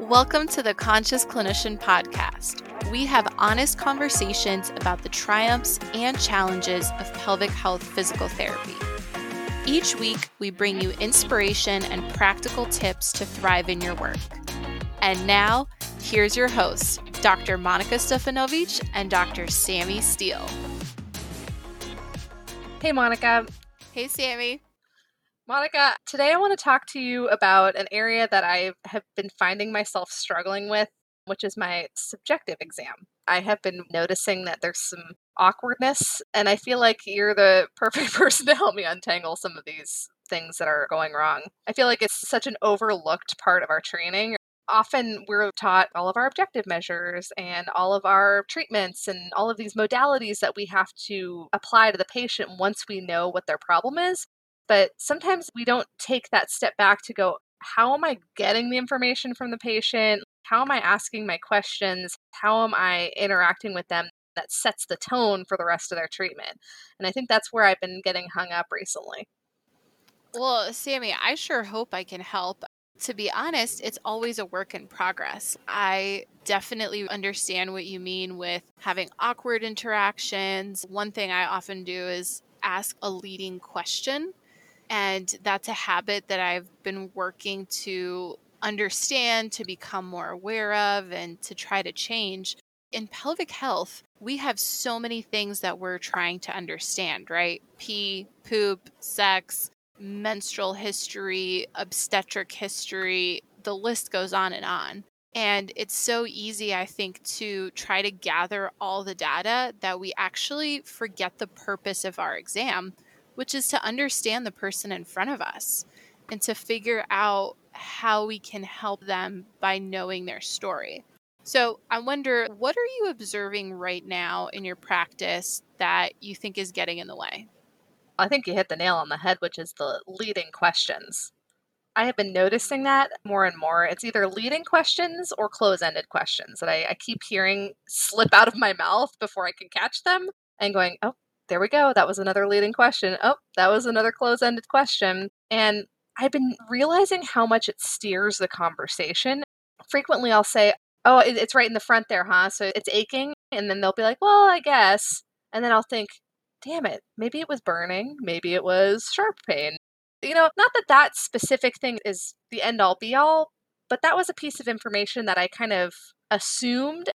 Welcome to the Conscious Clinician Podcast. We have honest conversations about the triumphs and challenges of pelvic health physical therapy. Each week, we bring you inspiration and practical tips to thrive in your work. And now, here's your hosts, Dr. Monika Stefanovic and Dr. Sammy Steele. Hey, Monika. Hey, Sammy. Monika, today I want to talk to you about an area that I have been finding myself struggling with, which is my subjective exam. I have been noticing that there's some awkwardness, and I feel like you're the perfect person to help me untangle some of these things that are going wrong. I feel like it's such an overlooked part of our training. Often we're taught all of our objective measures and all of our treatments and all of these modalities that we have to apply to the patient once we know what their problem is. But sometimes we don't take that step back to go, how am I getting the information from the patient? How am I asking my questions? How am I interacting with them that sets the tone for the rest of their treatment? And I think that's where I've been getting hung up recently. Well, Sammy, I sure hope I can help. To be honest, it's always a work in progress. I definitely understand what you mean with having awkward interactions. One thing I often do is ask a leading question and that's a habit that I've been working to understand, to become more aware of, and to try to change. In pelvic health, we have so many things that we're trying to understand, right? Pee, poop, sex, menstrual history, obstetric history, the list goes on and on. And it's so easy, I think, to try to gather all the data that we actually forget the purpose of our exam, which is to understand the person in front of us and to figure out how we can help them by knowing their story. So, I wonder what are you observing right now in your practice that you think is getting in the way? I think you hit the nail on the head, which is the leading questions. I have been noticing that more and more. It's either leading questions or close ended questions that I, I, keep hearing slip out of my mouth before I can catch them and going, oh, there we go. That was another leading question. Oh, that was another close ended question. And I've been realizing how much it steers the conversation. Frequently, I'll say, Oh, it's right in the front there, huh? So it's aching. And then they'll be like, Well, I guess. And then I'll think, Damn it, maybe it was burning. Maybe it was sharp pain. You know, not that that specific thing is the end all be all, but that was a piece of information that I kind of assumed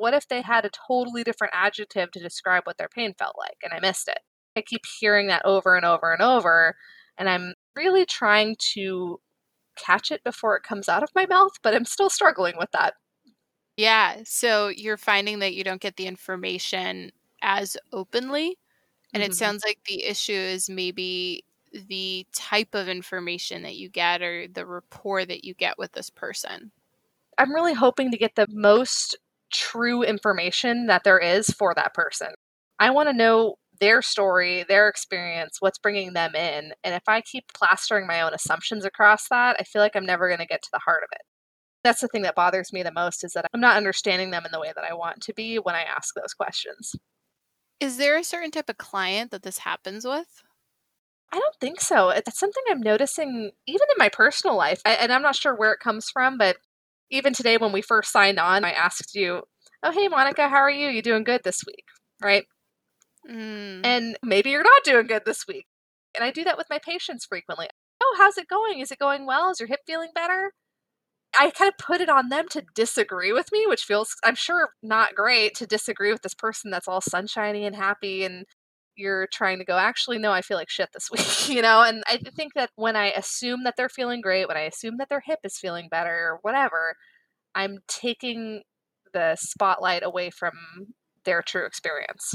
what if they had a totally different adjective to describe what their pain felt like and I missed it? I keep hearing that over and over and over, and I'm really trying to catch it before it comes out of my mouth, but I'm still struggling with that. Yeah. So you're finding that you don't get the information as openly. And mm-hmm. it sounds like the issue is maybe the type of information that you get or the rapport that you get with this person. I'm really hoping to get the most true information that there is for that person. I want to know their story, their experience, what's bringing them in. And if I keep plastering my own assumptions across that, I feel like I'm never going to get to the heart of it. That's the thing that bothers me the most is that I'm not understanding them in the way that I want to be when I ask those questions. Is there a certain type of client that this happens with? I don't think so. It's something I'm noticing even in my personal life. and I'm not sure where it comes from, but even today when we first signed on, I asked you, "Oh, hey Monika, how are you? You doing good this week?" Right? Mm. And maybe you're not doing good this week. And I do that with my patients frequently. Oh, how's it going? Is it going well? Is your hip feeling better? I kind of put it on them to disagree with me, which feels, I'm sure, not great to disagree with this person that's all sunshiny and happy and you're trying to go, actually, no, I feel like shit this week, you know? And I think that when I assume that they're feeling great, when I assume that their hip is feeling better or whatever, I'm taking the spotlight away from their true experience.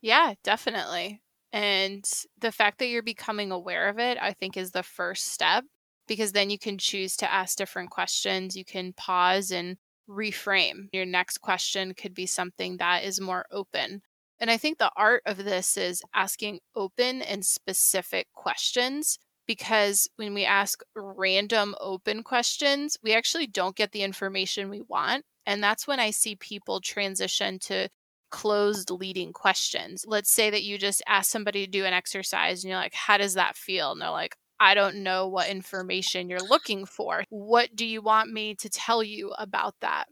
Yeah, definitely. And the fact that you're becoming aware of it, I think, is the first step because then you can choose to ask different questions. You can pause and reframe. Your next question could be something that is more open and I think the art of this is asking open and specific questions because when we ask random open questions, we actually don't get the information we want. And that's when I see people transition to closed leading questions. Let's say that you just ask somebody to do an exercise and you're like, how does that feel? And they're like, I don't know what information you're looking for. What do you want me to tell you about that?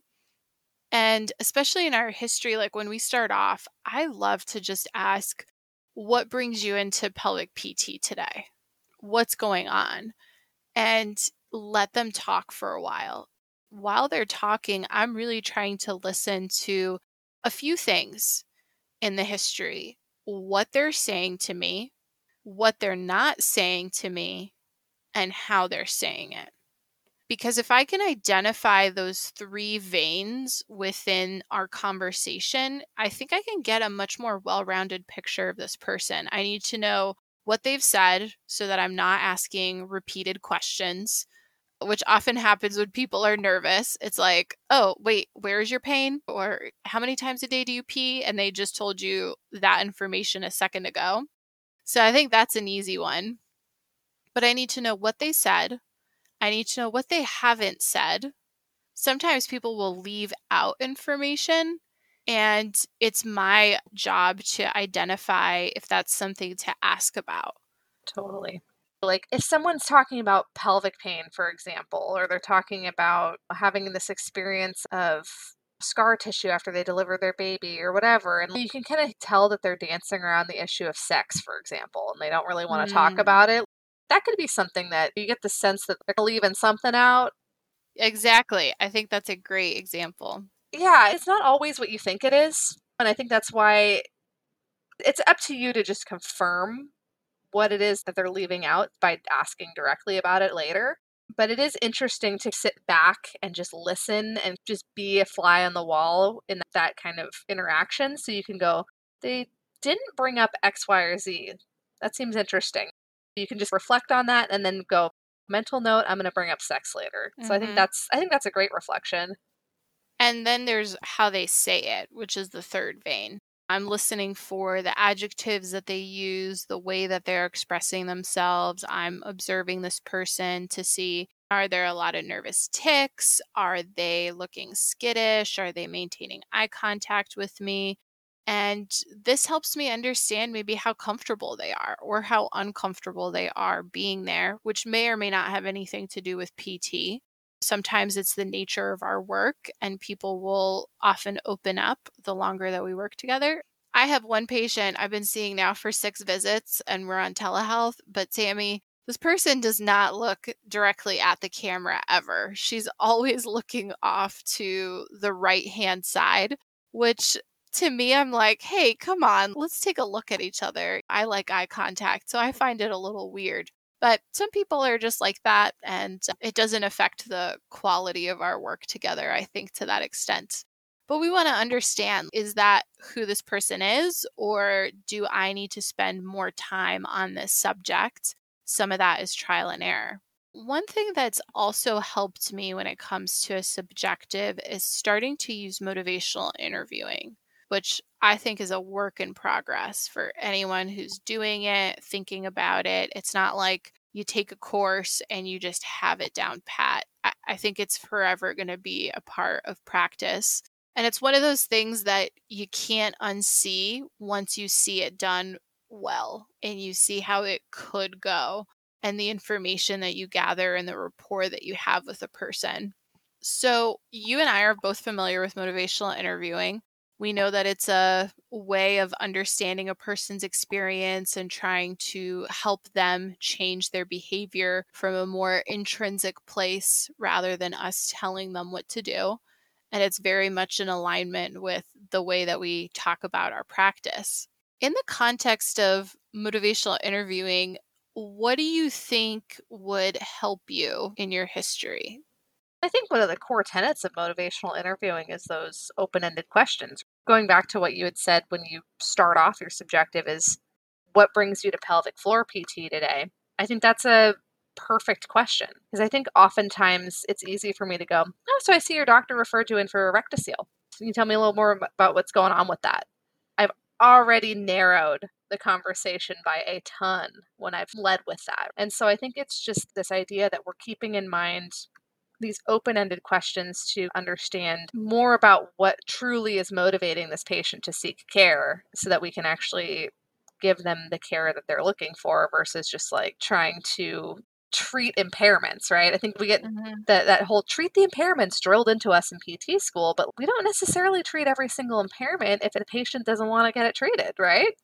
And especially in our history, like when we start off, I love to just ask, what brings you into pelvic PT today? What's going on? And let them talk for a while. While they're talking, I'm really trying to listen to a few things in the history what they're saying to me, what they're not saying to me, and how they're saying it. Because if I can identify those three veins within our conversation, I think I can get a much more well rounded picture of this person. I need to know what they've said so that I'm not asking repeated questions, which often happens when people are nervous. It's like, oh, wait, where's your pain? Or how many times a day do you pee? And they just told you that information a second ago. So I think that's an easy one. But I need to know what they said. I need to know what they haven't said. Sometimes people will leave out information, and it's my job to identify if that's something to ask about. Totally. Like if someone's talking about pelvic pain, for example, or they're talking about having this experience of scar tissue after they deliver their baby or whatever, and you can kind of tell that they're dancing around the issue of sex, for example, and they don't really want to mm. talk about it. That could be something that you get the sense that they're leaving something out. Exactly. I think that's a great example. Yeah, it's not always what you think it is. And I think that's why it's up to you to just confirm what it is that they're leaving out by asking directly about it later. But it is interesting to sit back and just listen and just be a fly on the wall in that kind of interaction. So you can go, they didn't bring up X, Y, or Z. That seems interesting. You can just reflect on that and then go, mental note, I'm going to bring up sex later. Mm-hmm. So I think mm-hmm. that's I think that's a great reflection. And then there's how they say it, which is the third vein. I'm listening for the adjectives that they use, the way that they're expressing themselves. I'm observing this person to see are there a lot of nervous tics Are they looking skittish? Are they maintaining eye contact with me? And this helps me understand maybe how comfortable they are or how uncomfortable they are being there, which may or may not have anything to do with PT. Sometimes it's the nature of our work, and people will often open up the longer that we work together. I have one patient I've been seeing now for six visits, and we're on telehealth. But Sammy, this person does not look directly at the camera ever. She's always looking off to the right hand side, which to me, I'm like, hey, come on, let's take a look at each other. I like eye contact, so I find it a little weird. But some people are just like that, and it doesn't affect the quality of our work together, I think, to that extent. But we want to understand is that who this person is, or do I need to spend more time on this subject? Some of that is trial and error. One thing that's also helped me when it comes to a subjective is starting to use motivational interviewing, which I think is a work in progress for anyone who's doing it, thinking about it. It's not like you take a course and you just have it down pat. I, I think it's forever going to be a part of practice. And it's one of those things that you can't unsee once you see it done well and you see how it could go and the information that you gather and the rapport that you have with a person. So, you and I are both familiar with motivational interviewing. We know that it's a way of understanding a person's experience and trying to help them change their behavior from a more intrinsic place rather than us telling them what to do. And it's very much in alignment with the way that we talk about our practice. In the context of motivational interviewing, what do you think would help you in your history? I think one of the core tenets of motivational interviewing is those open ended questions. Going back to what you had said when you start off your subjective is what brings you to pelvic floor PT today? I think that's a perfect question because I think oftentimes it's easy for me to go, oh, so I see your doctor referred you in for a rectocele. Can you tell me a little more about what's going on with that? I've already narrowed the conversation by a ton when I've led with that. And so I think it's just this idea that we're keeping in mind these open ended questions to understand more about what truly is motivating this patient to seek care so that we can actually give them the care that they're looking for versus just like trying to treat impairments, right? I think we get mm-hmm. that that whole treat the impairments drilled into us in PT school, but we don't necessarily treat every single impairment if the patient doesn't want to get it treated, right?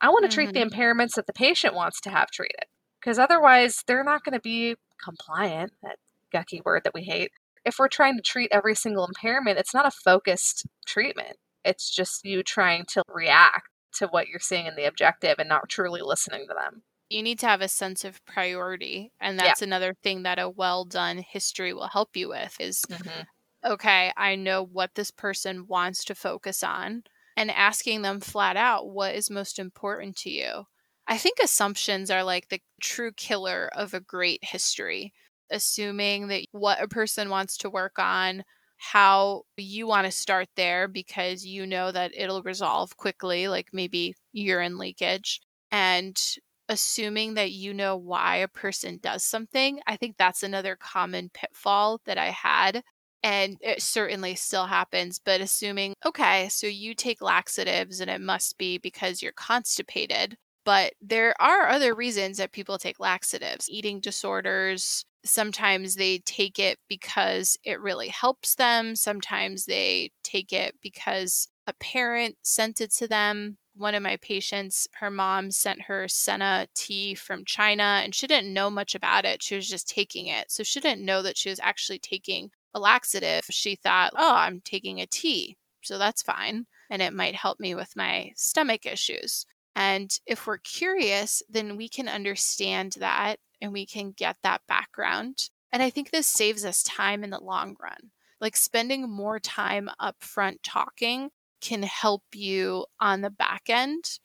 I want to mm-hmm. treat the mm-hmm. impairments that the patient wants to have treated because otherwise they're not going to be compliant, that gucky word that we hate. If we're trying to treat every single impairment, it's not a focused treatment. It's just you trying to react to what you're seeing in the objective and not truly listening to them you need to have a sense of priority and that's yeah. another thing that a well done history will help you with is mm-hmm. okay i know what this person wants to focus on and asking them flat out what is most important to you i think assumptions are like the true killer of a great history assuming that what a person wants to work on how you want to start there because you know that it'll resolve quickly like maybe urine leakage and assuming that you know why a person does something. I think that's another common pitfall that I had. And it certainly still happens, but assuming, okay, so you take laxatives and it must be because you're constipated. But there are other reasons that people take laxatives eating disorders. Sometimes they take it because it really helps them. Sometimes they take it because a parent sent it to them one of my patients, her mom sent her senna tea from China and she didn't know much about it. She was just taking it. So she didn't know that she was actually taking a laxative. She thought, oh, I'm taking a tea. So that's fine. And it might help me with my stomach issues. And if we're curious, then we can understand that and we can get that background. And I think this saves us time in the long run. Like spending more time upfront talking can help you on the back end.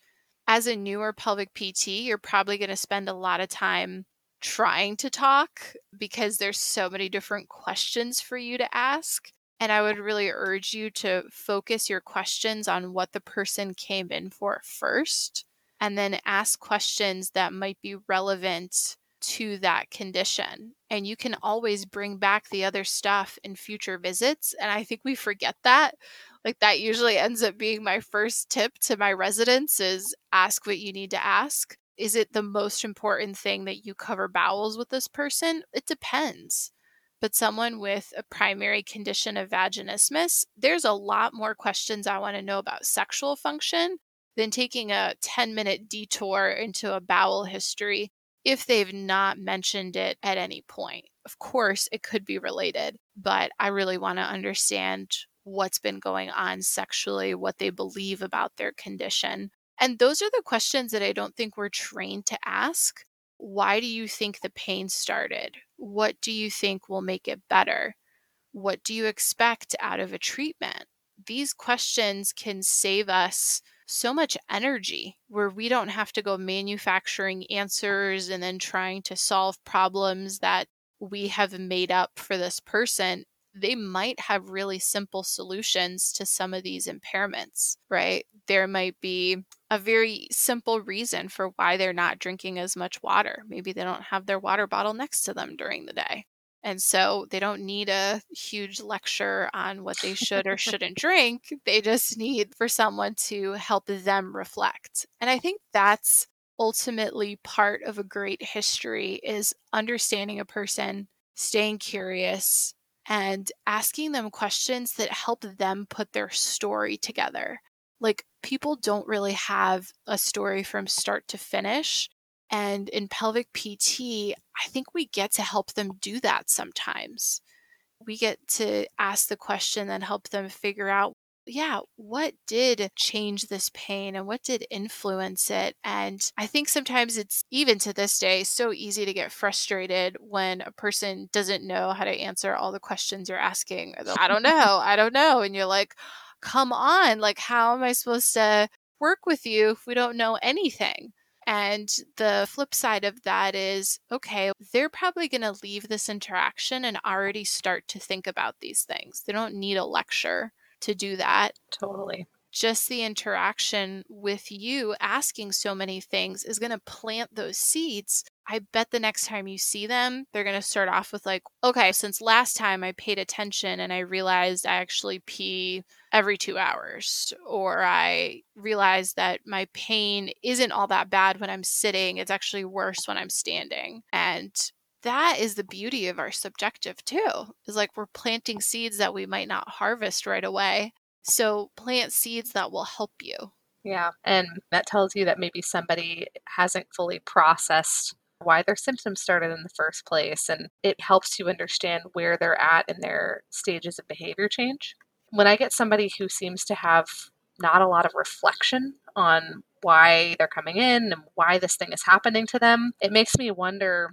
As a newer pelvic PT, you're probably going to spend a lot of time trying to talk because there's so many different questions for you to ask. And I would really urge you to focus your questions on what the person came in for first, and then ask questions that might be relevant to that condition. And you can always bring back the other stuff in future visits. And I think we forget that like that usually ends up being my first tip to my residents is ask what you need to ask is it the most important thing that you cover bowels with this person it depends but someone with a primary condition of vaginismus there's a lot more questions i want to know about sexual function than taking a 10 minute detour into a bowel history if they've not mentioned it at any point. Of course, it could be related, but I really want to understand what's been going on sexually, what they believe about their condition. And those are the questions that I don't think we're trained to ask. Why do you think the pain started? What do you think will make it better? What do you expect out of a treatment? These questions can save us so much energy where we don't have to go manufacturing answers and then trying to solve problems that we have made up for this person they might have really simple solutions to some of these impairments, right? There might be a very simple reason for why they're not drinking as much water. Maybe they don't have their water bottle next to them during the day. And so they don't need a huge lecture on what they should or shouldn't drink. They just need for someone to help them reflect. And I think that's ultimately part of a great history is understanding a person, staying curious, and asking them questions that help them put their story together. Like, people don't really have a story from start to finish. And in pelvic PT, I think we get to help them do that sometimes. We get to ask the question and help them figure out yeah, what did change this pain and what did influence it? And I think sometimes it's even to this day so easy to get frustrated when a person doesn't know how to answer all the questions you're asking. I don't know. I don't know. And you're like, come on, like, how am I supposed to work with you if we don't know anything? And the flip side of that is okay, they're probably going to leave this interaction and already start to think about these things. They don't need a lecture to do that. Totally. Just the interaction with you asking so many things is going to plant those seeds I bet the next time you see them, they're going to start off with, like, okay, since last time I paid attention and I realized I actually pee every two hours, or I realized that my pain isn't all that bad when I'm sitting, it's actually worse when I'm standing. And that is the beauty of our subjective too is like we're planting seeds that we might not harvest right away so plant seeds that will help you yeah and that tells you that maybe somebody hasn't fully processed why their symptoms started in the first place and it helps you understand where they're at in their stages of behavior change when i get somebody who seems to have not a lot of reflection on why they're coming in and why this thing is happening to them it makes me wonder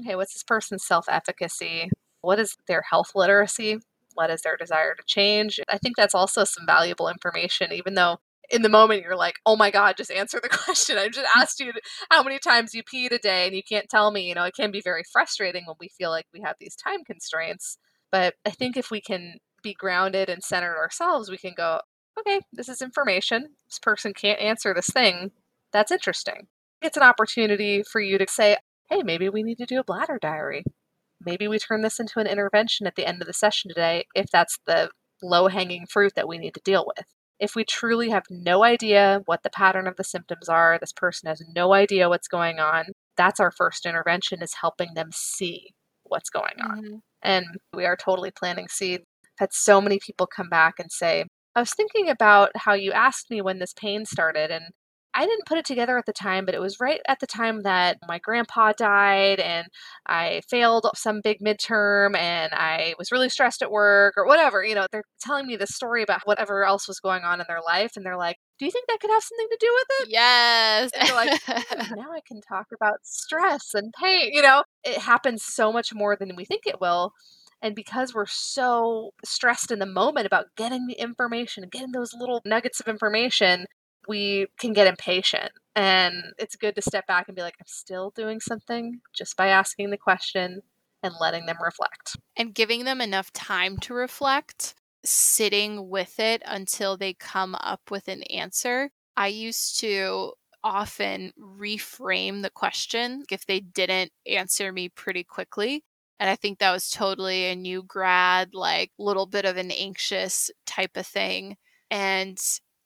okay, what's this person's self efficacy? What is their health literacy? What is their desire to change? I think that's also some valuable information, even though in the moment you're like, oh my God, just answer the question. I just mm. asked you how many times you peed a day and you can't tell me. You know, it can be very frustrating when we feel like we have these time constraints. But I think if we can be grounded and centered ourselves, we can go, okay, this is information. This person can't answer this thing. That's interesting. It's an opportunity for you to say, hey, maybe we need to do a bladder diary. Maybe we turn this into an intervention at the end of the session today if that's the low hanging fruit that we need to deal with. If we truly have no idea what the pattern of the symptoms are, this person has no idea what's going on, that's our first intervention is helping them see what's going on. Mm-hmm. And we are totally planting seeds. I've had so many people come back and say, I was thinking about how you asked me when this pain started, and I didn't put it together at the time, but it was right at the time that my grandpa died and I failed some big midterm and I was really stressed at work or whatever. You know, they're telling me this story about whatever else was going on in their life. And they're like, do you think that could have something to do with it? Yes. Like, now I can talk about stress and pain. You know, it happens so much more than we think it will. And because we're so stressed in the moment about getting the information, getting those little nuggets of information, we can get impatient. And it's good to step back and be like, I'm still doing something just by asking the question and letting them reflect. And giving them enough time to reflect, sitting with it until they come up with an answer. I used to often reframe the question if they didn't answer me pretty quickly. And I think that was totally a new grad, like little bit of an anxious type of thing. And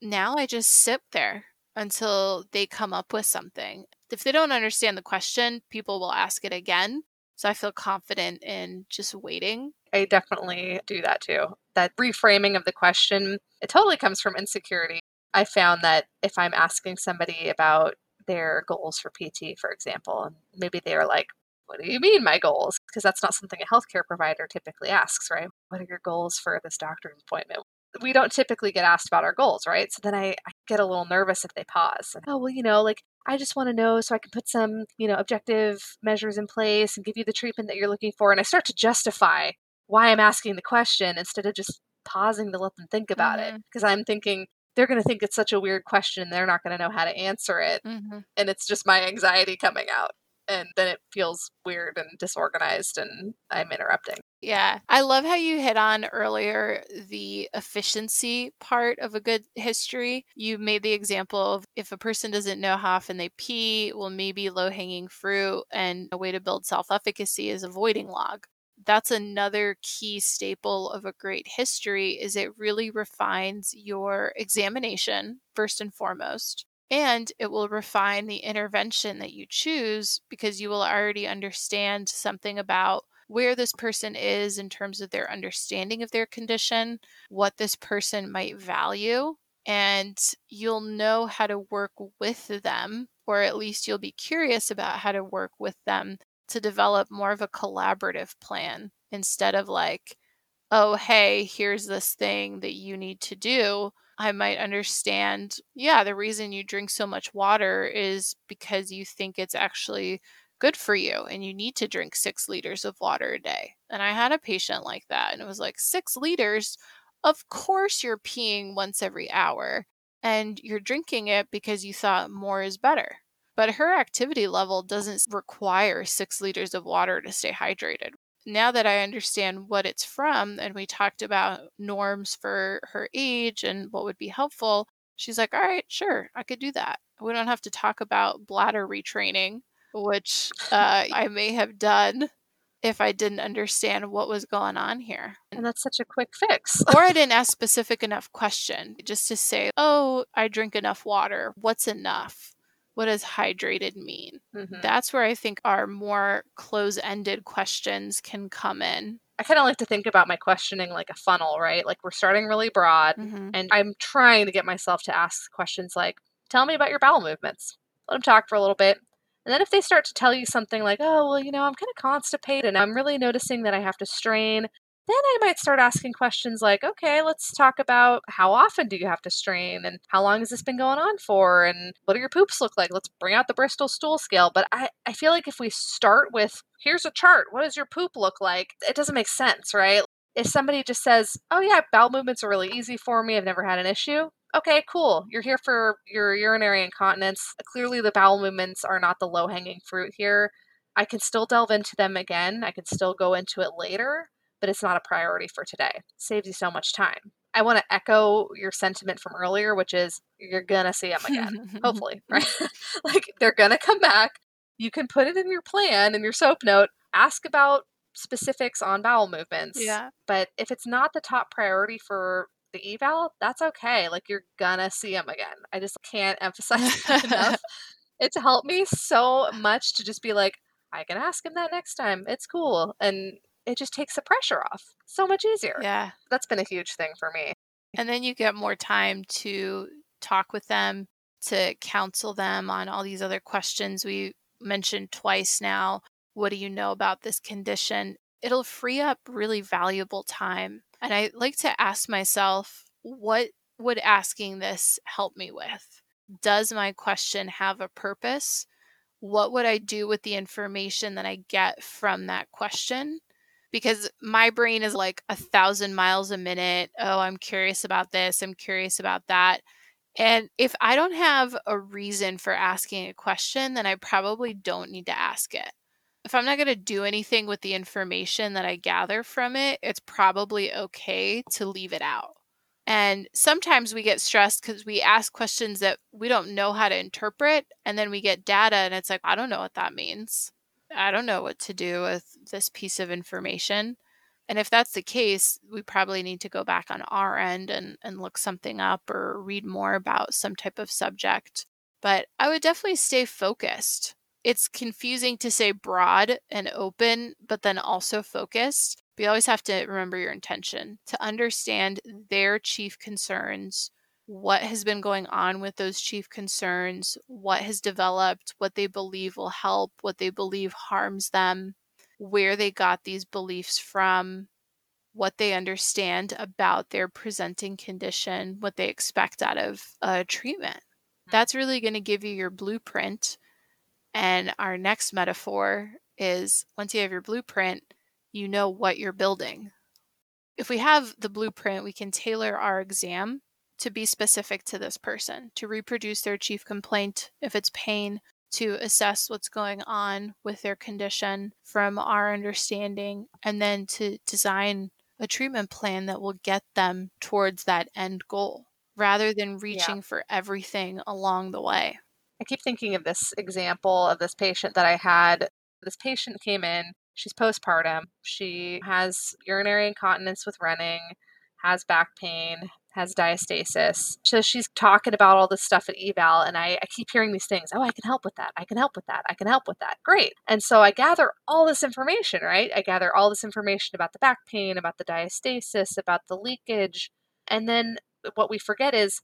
now I just sit there until they come up with something. If they don't understand the question, people will ask it again. So I feel confident in just waiting. I definitely do that too. That reframing of the question, it totally comes from insecurity. I found that if I'm asking somebody about their goals for PT, for example, and maybe they're like, what do you mean, my goals? Because that's not something a healthcare provider typically asks, right? What are your goals for this doctor's appointment? We don't typically get asked about our goals, right? So then I, I get a little nervous if they pause. oh, well, you know, like I just want to know so I can put some, you know, objective measures in place and give you the treatment that you're looking for. And I start to justify why I'm asking the question instead of just pausing to let them think about mm-hmm. it. Because I'm thinking they're going to think it's such a weird question. They're not going to know how to answer it. Mm-hmm. And it's just my anxiety coming out and then it feels weird and disorganized and I'm interrupting. Yeah. I love how you hit on earlier the efficiency part of a good history. You made the example of if a person doesn't know how often they pee, well, maybe low hanging fruit and a way to build self efficacy is a voiding log. That's another key staple of a great history is it really refines your examination first and foremost and it will refine the intervention that you choose because you will already understand something about where this person is in terms of their understanding of their condition, what this person might value, and you'll know how to work with them, or at least you'll be curious about how to work with them to develop more of a collaborative plan instead of like, oh, hey, here's this thing that you need to do. I might understand, yeah, the reason you drink so much water is because you think it's actually good for you and you need to drink six liters of water a day. And I had a patient like that, and it was like, six liters? Of course, you're peeing once every hour and you're drinking it because you thought more is better. But her activity level doesn't require six liters of water to stay hydrated now that I understand what it's from, and we talked about norms for her age and what would be helpful, she's like, all right, sure, I could do that. We don't have to talk about bladder retraining. which uh, I may have done if I didn't understand what was going on here. And that's such a quick fix. or I didn't ask specific enough question just to say, "Oh, I drink enough water. What's enough?" What does hydrated mean? Mm-hmm. That's where I think our more close ended questions can come in. I kind of like to think about my questioning like a funnel, right? Like we're starting really broad, mm-hmm. and I'm trying to get myself to ask questions like, Tell me about your bowel movements. Let them talk for a little bit. And then if they start to tell you something like, oh, well, you know, I'm kind of constipated and I'm really noticing that I have to strain, then I might start asking questions like, okay, let's talk about how often do you have to strain and how long has this been going on for and what do your poops look like? Let's bring out the Bristol stool scale. But I, I feel like if we start with, here's a chart, what does your poop look like? It doesn't make sense, right? If somebody just says, oh, yeah, bowel movements are really easy for me, I've never had an issue, okay, cool. You're here for your urinary incontinence. Clearly, the bowel movements are not the low hanging fruit here. I can still delve into them again. I can still go into it later, but it's not a priority for today. Saves you so much time. I want to echo your sentiment from earlier, which is you're going to see them again, hopefully, right? like they're going to come back. You can put it in your plan, in your soap note, ask about specifics on bowel movements. Yeah. But if it's not the top priority for the eval, that's okay. Like you're gonna see him again. I just can't emphasize enough. It's helped me so much to just be like, I can ask him that next time. It's cool. And it just takes the pressure off. So much easier. Yeah. That's been a huge thing for me. And then you get more time to talk with them, to counsel them on all these other questions we mentioned twice now. What do you know about this condition? It'll free up really valuable time and I like to ask myself, what would asking this help me with? Does my question have a purpose? What would I do with the information that I get from that question? Because my brain is like a thousand miles a minute. Oh, I'm curious about this. I'm curious about that. And if I don't have a reason for asking a question, then I probably don't need to ask it if I'm not going to do anything with the information that I gather from it, it's probably okay to leave it out. And sometimes we get stressed because we ask questions that we don't know how to interpret. And then we get data and it's like, I don't know what that means. I don't know what to do with this piece of information. And if that's the case, we probably need to go back on our end and, and look something up or read more about some type of subject. But I would definitely stay focused it's confusing to say broad and open, but then also focused. But you always have to remember your intention to understand their chief concerns, what has been going on with those chief concerns, what has developed, what they believe will help, what they believe harms them, where they got these beliefs from, what they understand about their presenting condition, what they expect out of a treatment. Hmm. That's really going to give you your blueprint and our next metaphor is once you have your blueprint, you know what you're building. If we have the blueprint, we can tailor our exam to be specific to this person, to reproduce their chief complaint if it's pain, to assess what's going on with their condition from our understanding, and then to design a treatment plan that will get them towards that end goal rather than reaching yeah. for everything along the way. I keep thinking of this example of this patient that I had. This patient came in, she's postpartum. She has urinary incontinence with running, has back pain, has diastasis. So she's talking about all this stuff at eval, and I, I, keep hearing these things. Oh, I can help with that. I can help with that. I can help with that. Great. And so I gather all this information, right? I gather all this information about the back pain, about the diastasis, about the leakage. And then what we forget is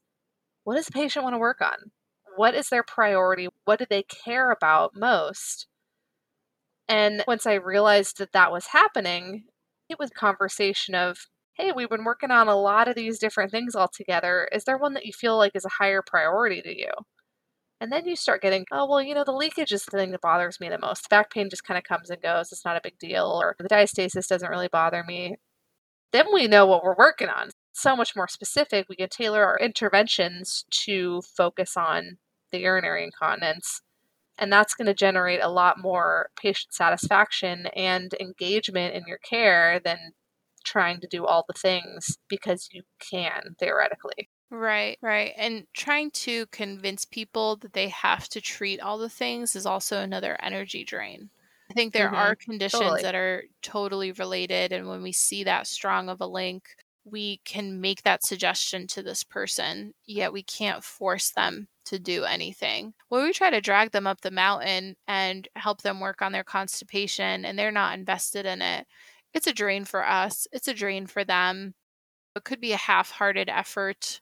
what does the patient want to work on? what is their priority? What do they care about most? And once I realized that that was happening, it was conversation of, hey, we've been working on a lot of these different things all together. Is there one that you feel like is a higher priority to you? And then you start getting, oh, well, you know, the leakage is the thing that bothers me the most. The back pain just kind of comes and goes. It's not a big deal. Or the diastasis doesn't really bother me. Then we know what we're working on. So much more specific. We can tailor our interventions to focus on the urinary incontinence. And that's going to generate a lot more patient satisfaction and engagement in your care than trying to do all the things because you can theoretically. Right, right. And trying to convince people that they have to treat all the things is also another energy drain. I think there Mhm. are conditions Totally. that are totally related. And when we see that strong of a link, we can make that suggestion to this person, yet we can't force them to do anything. When we try to drag them up the mountain and help them work on their constipation and they're not invested in it, it's a drain for us, it's a drain for them. It could be a half hearted effort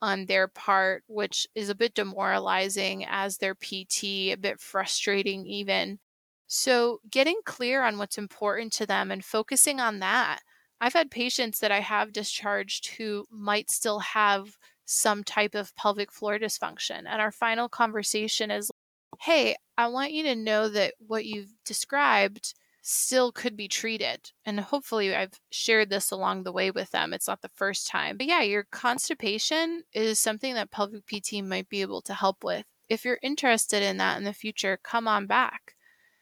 on their part, which is a bit demoralizing as their PT, a bit frustrating, even. So, getting clear on what's important to them and focusing on that. I've had patients that I have discharged who might still have some type of pelvic floor dysfunction. And our final conversation is hey, I want you to know that what you've described still could be treated. And hopefully, I've shared this along the way with them. It's not the first time. But yeah, your constipation is something that pelvic PT might be able to help with. If you're interested in that in the future, come on back.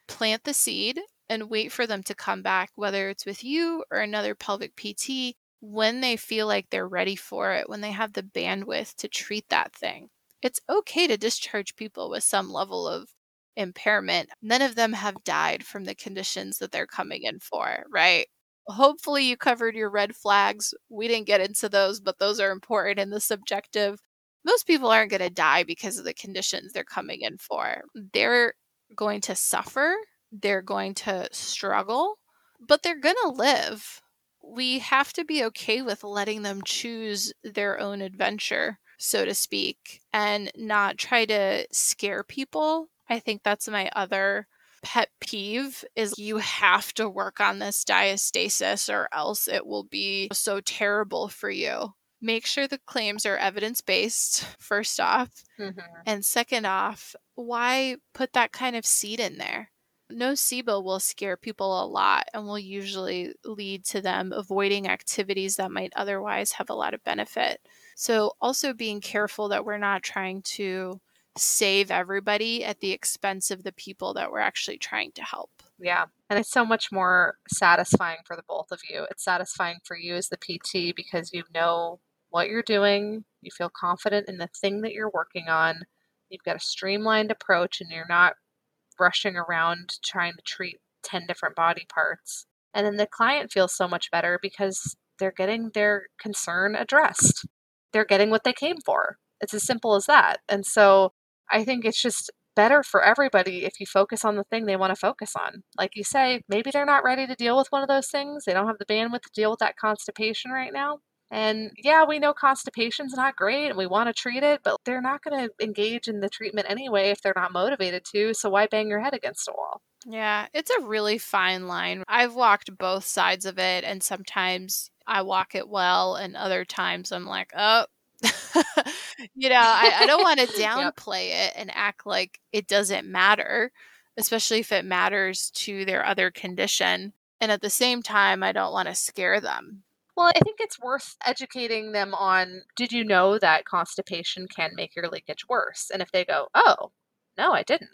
Plant the seed and wait for them to come back, whether it's with you or another pelvic PT, when they feel like they're ready for it, when they have the bandwidth to treat that thing. It's okay to discharge people with some level of impairment. None of them have died from the conditions that they're coming in for, right? Hopefully, you covered your red flags. We didn't get into those, but those are important in the subjective. Most people aren't going to die because of the conditions they're coming in for. They're going to suffer, they're going to struggle, but they're going to live. We have to be okay with letting them choose their own adventure, so to speak, and not try to scare people. I think that's my other pet peeve is you have to work on this diastasis or else it will be so terrible for you. Make sure the claims are evidence based, first off. Mhm. And second off, why put that kind of seed in there? Nocebo will scare people a lot and will usually lead to them avoiding activities that might otherwise have a lot of benefit. So, also being careful that we're not trying to save everybody at the expense of the people that we're actually trying to help. Yeah. And it's so much more satisfying for the both of you. It's satisfying for you as the PT because you know what you're doing, you feel confident in the thing that you're working on, you've got a streamlined approach, and you're not rushing around trying to treat 10 different body parts. And then the client feels so much better because they're getting their concern addressed. They're getting what they came for. It's as simple as that. And so I think it's just better for everybody if you focus on the thing they want to focus on. Like you say, maybe they're not ready to deal with one of those things. They don't have the bandwidth to deal with that constipation right now. And yeah, we know constipation's not great and we want to treat it, but they're not going to engage in the treatment anyway if they're not motivated to. So why bang your head against a wall? Yeah, it's a really fine line. I've walked both sides of it, and sometimes I walk it well, and other times I'm like, oh, you know, I, I don't want to downplay it and act like it doesn't matter, especially if it matters to their other condition. And at the same time, I don't want to scare them. Well, I think it's worth educating them on did you know that constipation can make your leakage worse? And if they go, oh, no, I didn't.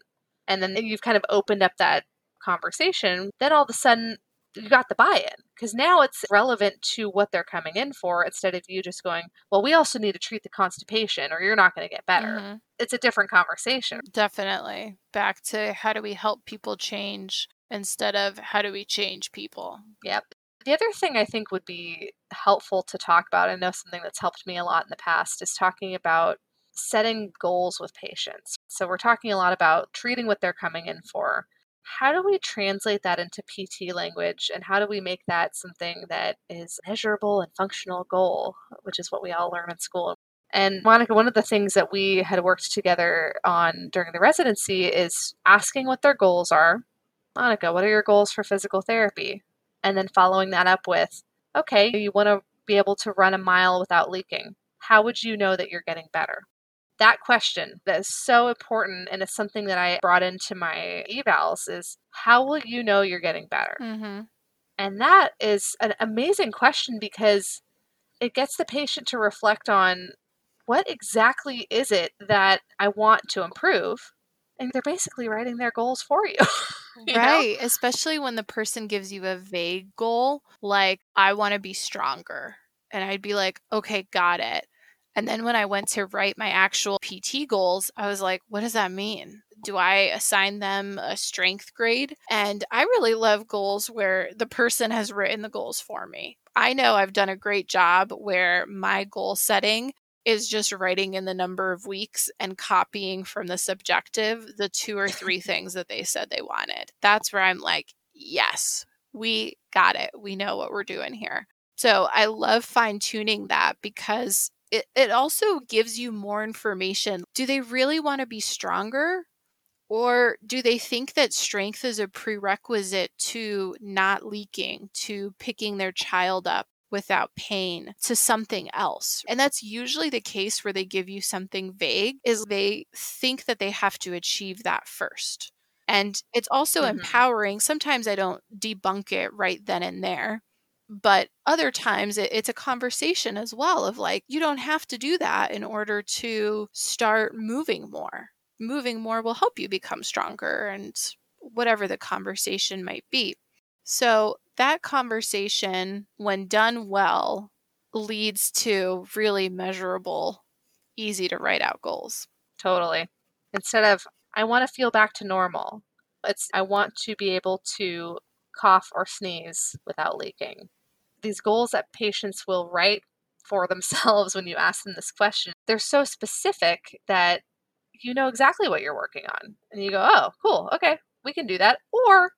And then you've kind of opened up that conversation, then all of a sudden you got the buy in because now it's relevant to what they're coming in for instead of you just going, well, we also need to treat the constipation or you're not going to get better. Mhm. It's a different conversation. Definitely. Back to how do we help people change instead of how do we change people? Yep. The other thing I think would be helpful to talk about, I know something that's helped me a lot in the past, is talking about setting goals with patients. So we're talking a lot about treating what they're coming in for. How do we translate that into PT language and how do we make that something that is measurable and functional goal, which is what we all learn in school? And Monika, one of the things that we had worked together on during the residency is asking what their goals are. Monika, what are your goals for physical therapy? And then following that up with, okay, you want to be able to run a mile without leaking. How would you know that you're getting better? That question that is so important and it's something that I brought into my evals is how will you know you're getting better? Mm-hmm. And that is an amazing question because it gets the patient to reflect on what exactly is it that I want to improve? And they're basically writing their goals for you. you know? Right. Especially when the person gives you a vague goal, like, I want to be stronger. And I'd be like, okay, got it. And then when I went to write my actual PT goals, I was like, what does that mean? Do I assign them a strength grade? And I really love goals where the person has written the goals for me. I know I've done a great job where my goal setting is just writing in the number of weeks and copying from the subjective the two or three things that they said they wanted. That's where I'm like, yes, we got it. We know what we're doing here. So I love fine tuning that because it, it also gives you more information. Do they really want to be stronger? Or do they think that strength is a prerequisite to not leaking, to picking their child up without pain to something else. And that's usually the case where they give you something vague is they think that they have to achieve that first. And it's also mm-hmm. empowering. Sometimes I don't debunk it right then and there. But other times it, it's a conversation as well of like, you don't have to do that in order to start moving more. Moving more will help you become stronger and whatever the conversation might be. So that conversation, when done well, leads to really measurable, easy to write out goals. Totally. Instead of, I want to feel back to normal, it's, I want to be able to cough or sneeze without leaking. These goals that patients will write for themselves when you ask them this question, they're so specific that you know exactly what you're working on. And you go, oh, cool, okay, we can do that. Or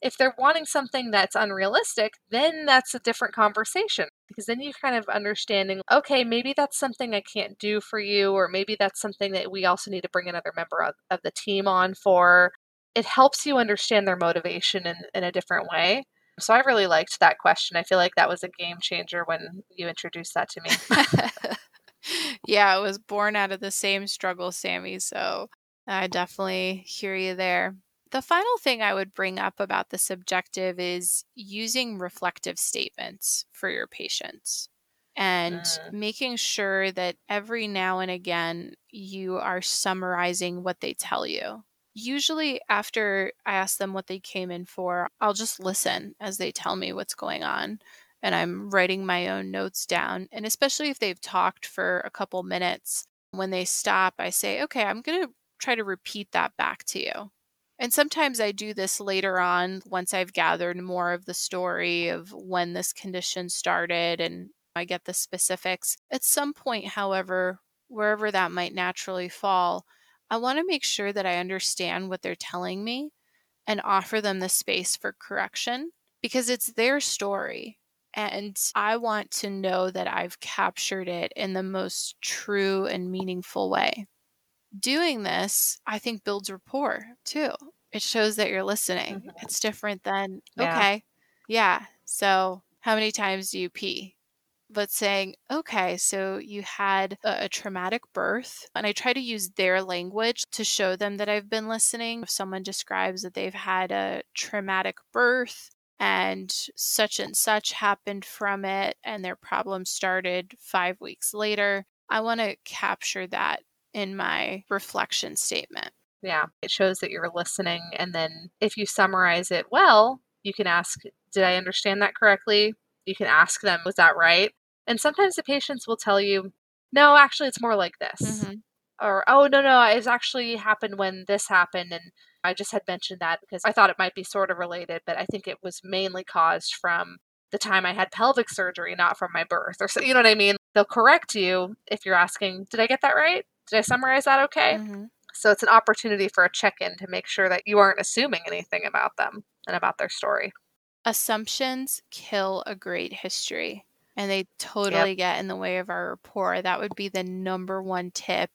if they're wanting something that's unrealistic, then that's a different conversation because then you're kind of understanding, okay, maybe that's something I can't do for you, or maybe that's something that we also need to bring another member of, of the team on for. It helps you understand their motivation in, in a different way. So I really liked that question. I feel like that was a game changer when you introduced that to me. yeah, it was born out of the same struggle, Sammy. So I definitely hear you there. The final thing I would bring up about the subjective is using reflective statements for your patients and mm. making sure that every now and again you are summarizing what they tell you. Usually, after I ask them what they came in for, I'll just listen as they tell me what's going on and I'm writing my own notes down. And especially if they've talked for a couple minutes, when they stop, I say, okay, I'm going to try to repeat that back to you. And sometimes I do this later on once I've gathered more of the story of when this condition started and I get the specifics. At some point, however, wherever that might naturally fall, I want to make sure that I understand what they're telling me and offer them the space for correction because it's their story. And I want to know that I've captured it in the most true and meaningful way doing this, I think, builds rapport too. It shows that you're listening. Mm-hmm. It's different than, yeah. okay, yeah. So, how many times do you pee? But saying, okay, so you had a, a, traumatic birth. And I try to use their language to show them that I've been listening. If someone describes that they've had a traumatic birth and such and such happened from it, and their problem started five weeks later, I want to capture that in my reflection statement. Yeah, it shows that you're listening. And then if you summarize it well, you can ask, Did I understand that correctly? You can ask them, Was that right? And sometimes the patients will tell you, No, actually, it's more like this. Mm-hmm. Or, Oh, no, no, it's actually happened when this happened. And I just had mentioned that because I thought it might be sort of related, but I think it was mainly caused from the time I had pelvic surgery, not from my birth. Or so, you know what I mean? They'll correct you if you're asking, Did I get that right? Did I summarize that okay? Mm-hmm. So it's an opportunity for a check in to make sure that you aren't assuming anything about them and about their story. Assumptions kill a great history and they totally yep. get in the way of our rapport. That would be the number one tip.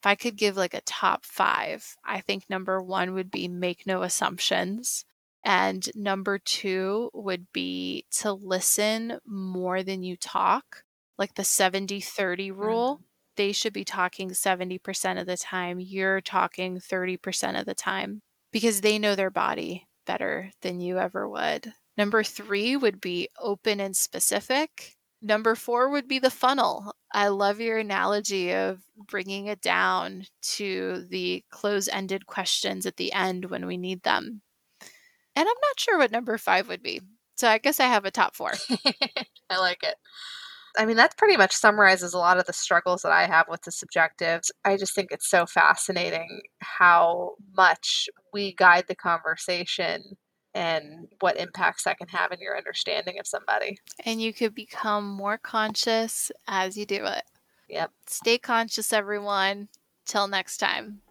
If I could give like a top five, I think number one would be make no assumptions. And number two would be to listen more than you talk, like the 70 30 rule. Mm-hmm they should be talking 70% of the time. You're talking 30% of the time because they know their body better than you ever would. Number three would be open and specific. Number four would be the funnel. I love your analogy of bringing it down to the close ended questions at the end when we need them. And I'm not sure what number five would be. So I guess I have a top four. I like it. I mean, that pretty much summarizes a lot of the struggles that I have with the subjective. I just think it's so fascinating how much we guide the conversation and what impacts that can have in your understanding of somebody. And you could become more conscious as you do it. Yep. Stay conscious, everyone. Till next time.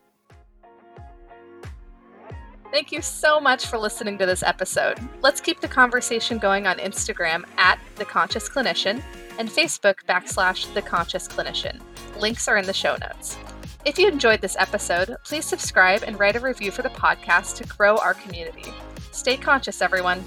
Thank you so much for listening to this episode. Let's keep the conversation going on Instagram at The Conscious Clinician and Facebook backslash The Conscious Clinician. Links are in the show notes. If you enjoyed this episode, please subscribe and write a review for the podcast to grow our community. Stay conscious, everyone.